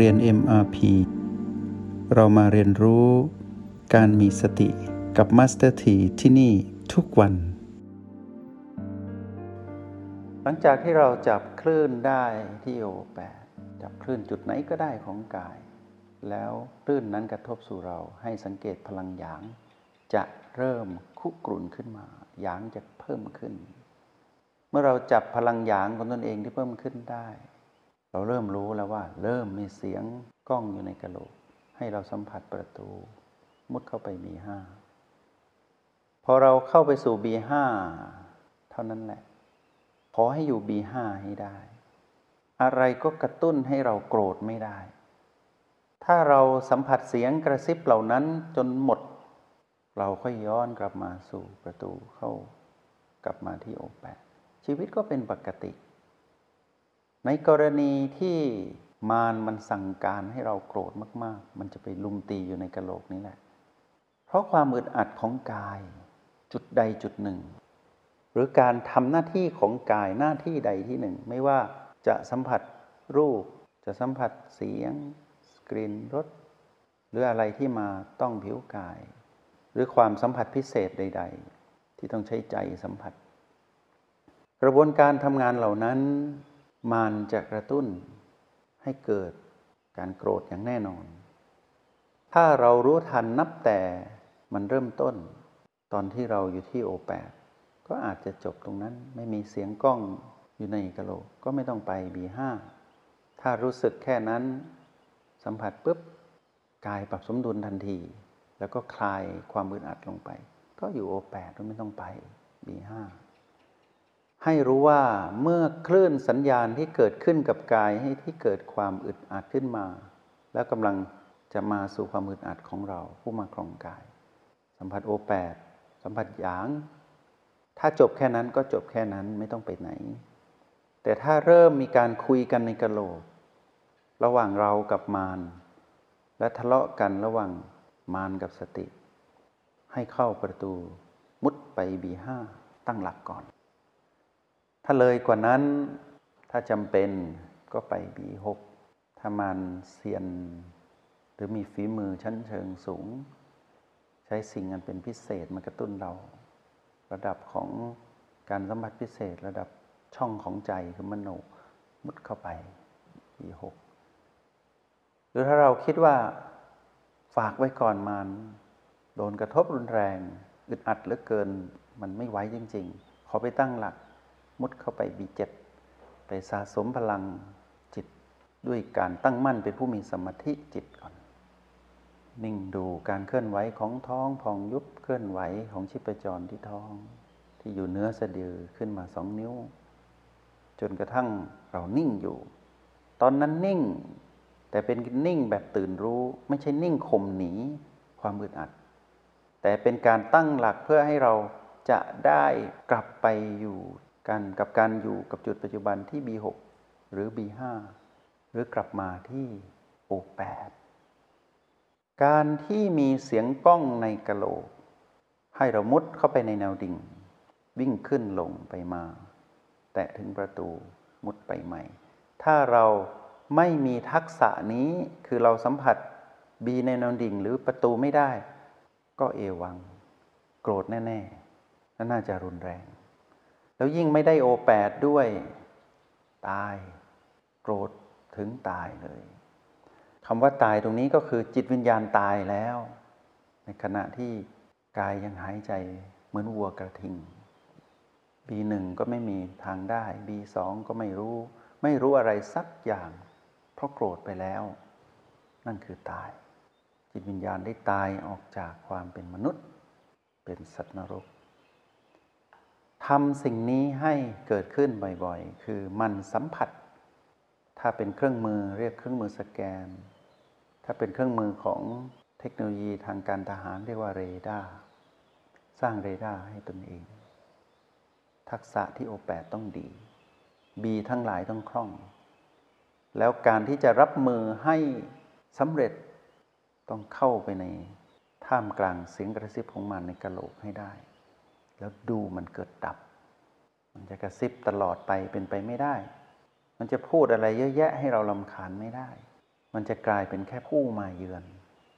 เรียน MRP เรามาเรียนรู้การมีสติกับ Master T ที่ที่นี่ทุกวัน หลังจากที่เราจับคลื่นได้ที่โอแปดจับคลื่นจุดไหนก็ได้ของกาย แล้วคลื่นนั้นกระทบสู่เราให้สังเกตพลังหยาง จะเริ่มคุกรุ่นขึ้นมาหยางจะเพิ่มขึ้น เมื่อเราจับพลังหยางของตนเองที่เพิ่มขึ้นได้ เราเริ่มรู้แล้วว่า เริ่มมีเสียงกล้องอยู่ในกระโหลก ให้เราสัมผัสประตู มุดเข้าไป B5 พอเราเข้าไปสู่ B5 เท่านั้นแหละ ขอให้อยู่ B5 ให้ได้ อะไรก็กระตุ้นให้เราโกรธไม่ได้ ถ้าเราสัมผัสเสียงกระซิบเหล่านั้นจนหมด เราค่อยย้อนกลับมาสู่ประตูเข้ากลับมาที่โอแปชีวิตก็เป็นปกติ ในกรณีที่มารมันสั่งการให้เราโกรธมาก ๆ มันจะไปลุมตีอยู่ในกระโหลกนี้แหละ เพราะความอึดอัดของกายจุดใดจุดหนึ่ง หรือการทำหน้าที่ของกายหน้าที่ใดที่หนึ่ง ไม่ว่าจะสัมผัสรูป จะสัมผัสเสียงกลิ่นรสหรืออะไรที่มาต้องผิวกาย หรือความสัมผัสพิเศษใด ๆ ที่ต้องใช้ใจสัมผัส กระบวนการทำงานเหล่านั้น มันจะกระตุ้นให้เกิดการโกรธอย่างแน่นอน ถ้าเรารู้ทันนับแต่มันเริ่มต้น ตอนที่เราอยู่ที่โอแปดก็อาจจะจบตรงนั้นไม่มีเสียงกล้องอยู่ในกะโหลกก็ไม่ต้องไปบีห้าถ้ารู้สึกแค่นั้น สัมผัสปุ๊บกายปรับสมดุลทันที แล้วก็คลายความอึดอัดลงไป ก็อยู่โอแปดไม่ต้องไปบีห้า ให้รู้ว่าเมื่อคลื่นสัญญาณที่เกิดขึ้นกับกายให้ที่เกิดความอึดอัดขึ้นมา แล้วกำลังจะมาสู่ความอึดอัดของเรา ผู้มาครองกาย สัมผัสโอแปดสัมผัสหยาง ถ้าจบแค่นั้นก็จบแค่นั้นไม่ต้องไปไหน แต่ถ้าเริ่มมีการคุยกันในกะโหลก ระหว่างเรากับมารและทะเลาะกันระหว่างมารกับสติ ให้เข้าประตู มุดไปบีห้าตั้งหลักก่อน ถ้าเลยกว่านั้นถ้าจำเป็นก็ไปบีหกถ้ามันเซียน หรือมีฝีมือชั้นเชิงสูง ใช้สิ่งอันเป็นพิเศษมากระตุ้นเรา ระดับของการสัมผัสพิเศษระดับช่องของใจคือมโนมุดเข้าไปบีหกหรือถ้าเราคิดว่าฝากไว้ก่อนมันโดนกระทบรุนแรง อึดอัดเหลือเกิน มันไม่ไหวจริง ๆ ขอไปตั้งหลัก มุดเข้าไปบีเจ็ดไปสะสมพลังจิตด้วยการตั้งมั่นเป็นผู้มีสมาธิจิตก่อน นิ่งดูการเคลื่อนไหวของท้องพองยุบเคลื่อนไหวของชิปจรที่ท้อง ที่อยู่เนื้อสะดือขึ้นมาสองนิ้ว จนกระทั่งเรานิ่งอยู่ ตอนนั้นนิ่ง แต่เป็นนิ่งแบบตื่นรู้ ไม่ใช่นิ่งข่มหนีความอึดอัด แต่เป็นการตั้งหลักเพื่อให้เราจะได้กลับไปอยู่ กันกับการอยู่กับจุดปัจจุบันที่ B6 หรือ B5 หรือกลับมาที่ O8 การที่มีเสียงกล้องในกะโหลก ให้เรามุดเข้าไปในแนวดิ่ง วิ่งขึ้นลงไปมา แตะถึงประตูมุดไปใหม่ ถ้าเราไม่มีทักษะนี้คือเราสัมผัสบีในแนวดิ่งหรือประตูไม่ได้ ก็เอวัง โกรธแน่ๆและน่าจะรุนแรง แล้วยิ่งไม่ได้โอแปดด้วย ตายโกรธถึงตายเลยคำว่าตายตรงนี้ก็คือจิตวิญญาณตายแล้ว ในขณะที่กายยังหายใจเหมือนวัวกระทิงบีหนึ่งก็ไม่มีทางได้บีสองก็ไม่รู้ ไม่รู้อะไรสักอย่าง เพราะโกรธไปแล้ว นั่นคือตาย จิตวิญญาณได้ตายออกจากความเป็นมนุษย์ เป็นสัตว์นรก ทำสิ่งนี้ให้เกิดขึ้นบ่อยๆ คือมันสัมผัส ถ้าเป็นเครื่องมือเรียกเครื่องมือสแกน ถ้าเป็นเครื่องมือของเทคโนโลยีทางการทหารเรียกว่าเรดาร์สร้างเรดาร์ให้ตนเอง ทักษะที่โอแปดต้องดีบีทั้งหลายต้องคล่อง แล้วการที่จะรับมือให้สำเร็จต้องเข้าไปในท่ามกลางเสียงกระซิบของมันในกะโหลกให้ได้ แล้วดูมันเกิดดับ มันจะกระซิบตลอดไปเป็นไปไม่ได้ มันจะพูดอะไรเยอะแยะให้เราลำคาญไม่ได้ มันจะกลายเป็นแค่ผู้มาเยือน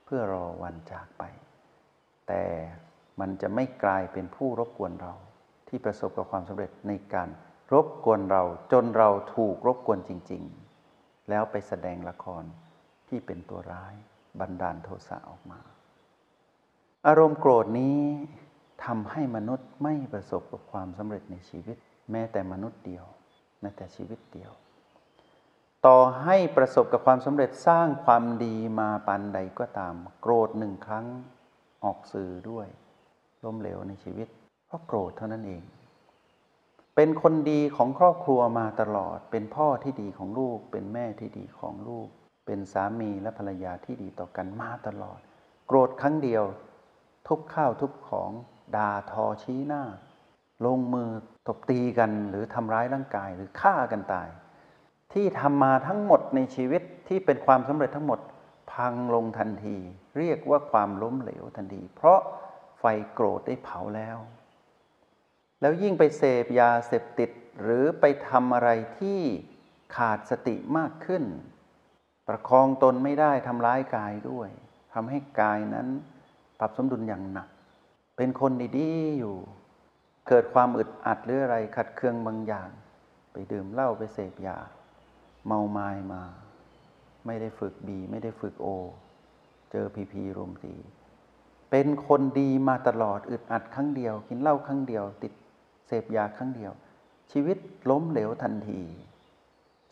เพื่อรอวันจากไป แต่มันจะไม่กลายเป็นผู้รบกวนเรา ที่ประสบกับความสำเร็จในการรบกวนเราจนเราถูกรบกวนจริง ๆ แล้วไปแสดงละครที่เป็นตัวร้ายบันดาลโทสะออกมา อารมณ์โกรธนี้ ทำให้มนุษย์ไม่ประสบกับความสำเร็จในชีวิต แม้แต่มนุษย์เดียวแม้แต่ชีวิตเดียว ต่อให้ประสบกับความสำเร็จสร้างความดีมาปันใดก็ตาม โกรธหนึ่งครั้งออกสื่อด้วยล้มเหลวในชีวิต เพราะโกรธเท่านั้นเอง เป็นคนดีของครอบครัวมาตลอด เป็นพ่อที่ดีของลูก เป็นแม่ที่ดีของลูก เป็นสามีและภรรยาที่ดีต่อกันมาตลอด โกรธครั้งเดียว ทุบข้าวทุบของ ด่าทอชี้หน้า ลงมือตบตีกันหรือทำร้ายร่างกายหรือฆ่ากันตาย ที่ทำมาทั้งหมดในชีวิตที่เป็นความสำเร็จทั้งหมดพังลงทันที เรียกว่าความล้มเหลวทันที เพราะไฟโกรธได้เผาแล้ว แล้วยิ่งไปเสพยาเสพติดหรือไปทำอะไรที่ขาดสติมากขึ้น ประคองตนไม่ได้ทำร้ายกายด้วยทำให้กายนั้นปรับสมดุลอย่างหนัก เป็นคนดีๆอยู่ เกิดความอึดอัดหรืออะไรขัดเคืองบางอย่าง ไปดื่มเหล้าไปเสพยา เมาไม้มา ไม่ได้ฝึกบีไม่ได้ฝึกโอ เจอพีพีรวมตีเป็นคนดีมาตลอดอึดอัดครั้งเดียว กินเหล้าครั้งเดียว ติดเสพยาครั้งเดียว ชีวิตล้มเหลวทันที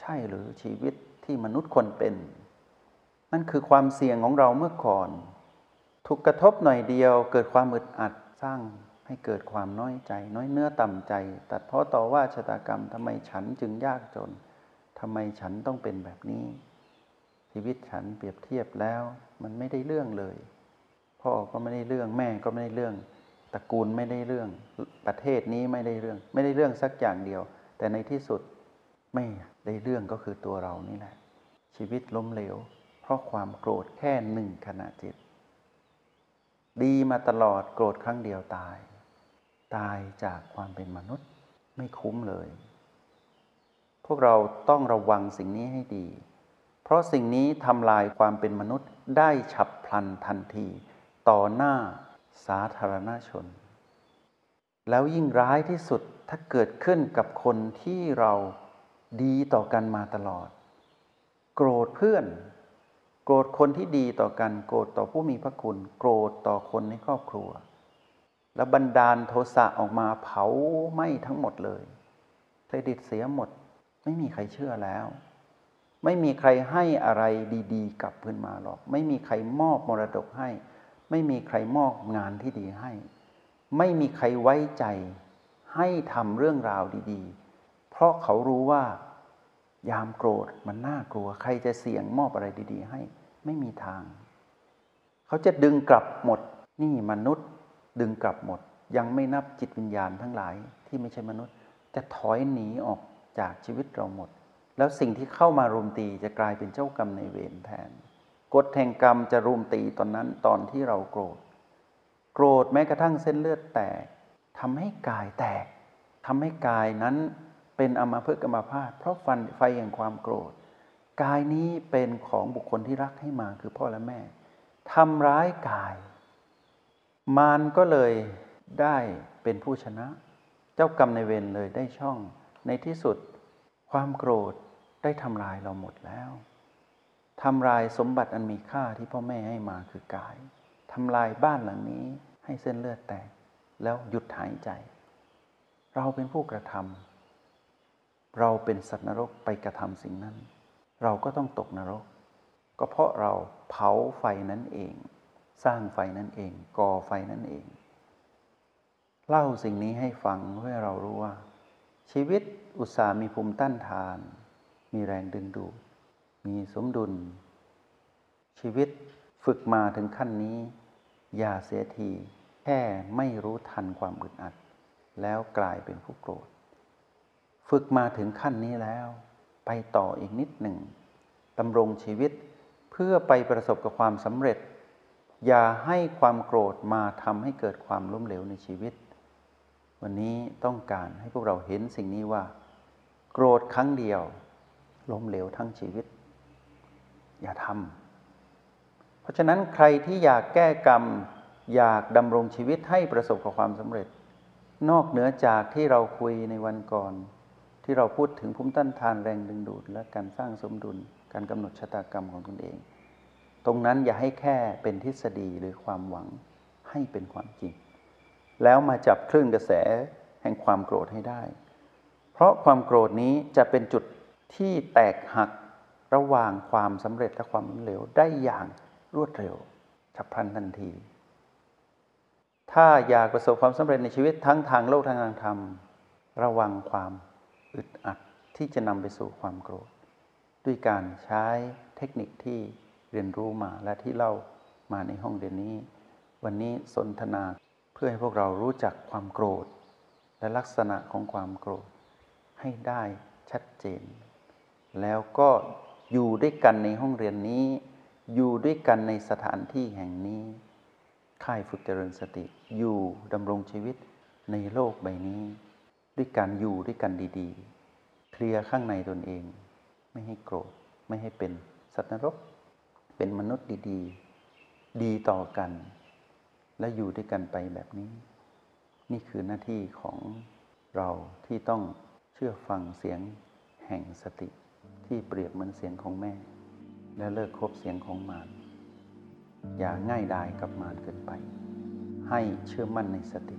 ใช่หรือชีวิตที่มนุษย์คนเป็น นั่นคือความเสี่ยงของเราเมื่อก่อน ถูกกระทบหน่อยเดียว เกิดความอึดอัดสร้างให้เกิดความน้อยใจ น้อยเนื้อต่ำใจ ตัดเพราะต่อว่าชะตากรรมทำไมฉันจึงยากจนทำไมฉันต้องเป็นแบบนี้ ชีวิตฉันเปรียบเทียบแล้ว มันไม่ได้เรื่องเลย พ่อก็ไม่ได้เรื่องแม่ก็ไม่ได้เรื่องตระกูลไม่ได้เรื่องประเทศนี้ไม่ได้เรื่อง ไม่ได้เรื่องสักอย่างเดียว แต่ในที่สุดไม่ได้เรื่องก็คือตัวเรานี่แหละ ชีวิตล้มเหลว เพราะความโกรธแค่หนึ่งขณะจิต ดีมาตลอดโกรธครั้งเดียวตาย ตายจากความเป็นมนุษย์ไม่คุ้มเลย พวกเราต้องระวังสิ่งนี้ให้ดี เพราะสิ่งนี้ทำลายความเป็นมนุษย์ได้ฉับพลันทันที ต่อหน้าสาธารณชน แล้วยิ่งร้ายที่สุดถ้าเกิดขึ้นกับคนที่เราดีต่อกันมาตลอด โกรธเพื่อน โกรธคนที่ดีต่อกัน โกรธต่อผู้มีพระคุณ โกรธต่อคนในครอบครัว แล้วบันดาลโทสะออกมาเผาไหม้ทั้งหมดเลยเครดิตเสียหมด ไม่มีใครเชื่อแล้ว ไม่มีใครให้อะไรดีๆกลับขึ้นมาหรอก ไม่มีใครมอบมรดกให้ ไม่มีใครมอบงานที่ดีให้ ไม่มีใครไว้ใจ ให้ทำเรื่องราวดี ๆ เพราะเขารู้ว่า ยามโกรธมันน่ากลัว ใครจะเสี่ยงมอบอะไรดี ๆ ให้ไม่มีทาง เขาจะดึงกลับหมด นี่มนุษย์ดึงกลับหมด ยังไม่นับจิตวิญญาณทั้งหลายที่ไม่ใช่มนุษย์ จะถอยหนีออกจากชีวิตเราหมด แล้วสิ่งที่เข้ามารุมตีจะกลายเป็นเจ้ากรรมในเวรแทนกฎแห่งกรรมจะรุมตีตอนนั้นตอนที่เราโกรธ โกรธแม้กระทั่งเส้นเลือดแตกทำให้กายแตกทำให้กายนั้น เป็นอมาพึกอมาพาตเพราะฟันไฟแห่งความโกรธ กายนี้เป็นของบุคคลที่รักให้มาคือพ่อและแม่ทำร้ายกาย มารก็เลยได้เป็นผู้ชนะ เจ้ากรรมในเวรเลยได้ช่อง ในที่สุดความโกรธได้ทำลายเราหมดแล้วทำลายสมบัติอันมีค่าที่พ่อแม่ให้มาคือกายทำลายบ้านหลังนี้ให้เส้นเลือดแตก แล้วหยุดหายใจ เราเป็นผู้กระทำ เราเป็นสัตว์นรกไปกระทำสิ่งนั้น เราก็ต้องตกนรก ก็เพราะเราเผาไฟนั้นเอง สร้างไฟนั้นเอง ก่อไฟนั้นเอง เล่าสิ่งนี้ให้ฟังเพื่อเรารู้ว่า ชีวิตอุตสาหมีภูมิต้านทาน มีแรงดึงดูดมีสมดุล ชีวิตฝึกมาถึงขั้นนี้ อย่าเสียทีแค่ไม่รู้ทันความอึดอัด แล้วกลายเป็นผู้โกรธ ฝึกมาถึงขั้นนี้แล้ว ไปต่ออีกนิดหนึ่งดำรงชีวิตเพื่อไปประสบกับความสำเร็จ อย่าให้ความโกรธมาทำให้เกิดความล้มเหลวในชีวิต วันนี้ต้องการให้พวกเราเห็นสิ่งนี้ว่า โกรธครั้งเดียวล้มเหลวทั้งชีวิต อย่าทำเพราะฉะนั้นใครที่อยากแก้กรรม อยากดำรงชีวิตให้ประสบกับความสำเร็จ นอกเหนือจากที่เราคุยในวันก่อน ที่เราพูดถึงภูมิต้านทานแรงดึงดูด และการสร้างสมดุล การกำหนดชะตากรรมของตนเอง ตรงนั้นอย่าให้แค่เป็นทฤษฎีหรือความหวังให้เป็นความจริง แล้วมาจับคลื่นกระแสแห่งความโกรธให้ได้ เพราะความโกรธนี้จะเป็นจุดที่แตกหักระหว่างความสำเร็จและความล้มเหลวได้อย่างรวดเร็วฉับพลันทันที ถ้าอยากประสบความสำเร็จในชีวิตทั้งทางโลกทางทางธรรม ระวังความ อึดอัดที่จะนำไปสู่ความโกรธ ด้วยการใช้เทคนิคที่เรียนรู้มาและที่เล่ามาในห้องเรียนนี้ วันนี้สนทนาเพื่อให้พวกเรารู้จักความโกรธ และลักษณะของความโกรธ ให้ได้ชัดเจน แล้วก็อยู่ด้วยกันในห้องเรียนนี้ อยู่ด้วยกันในสถานที่แห่งนี้ ค่ายฝึกเจริญสติ อยู่ดำรงชีวิตในโลกใบนี้ ด้วยการอยู่ด้วยกันดีๆ เคลียร์ข้างในตนเอง ไม่ให้โกรธ ไม่ให้เป็นสัตว์นรก เป็นมนุษย์ดีๆ ดีต่อกัน และอยู่ด้วยกันไปแบบนี้ นี่คือหน้าที่ของเราที่ต้องเชื่อฟังเสียงแห่งสติ ที่เปรียบเหมือนเสียงของแม่ และเลิกคบเสียงของมารอย่าง่ายดายกับมารเกินไป ให้เชื่อมั่นในสติ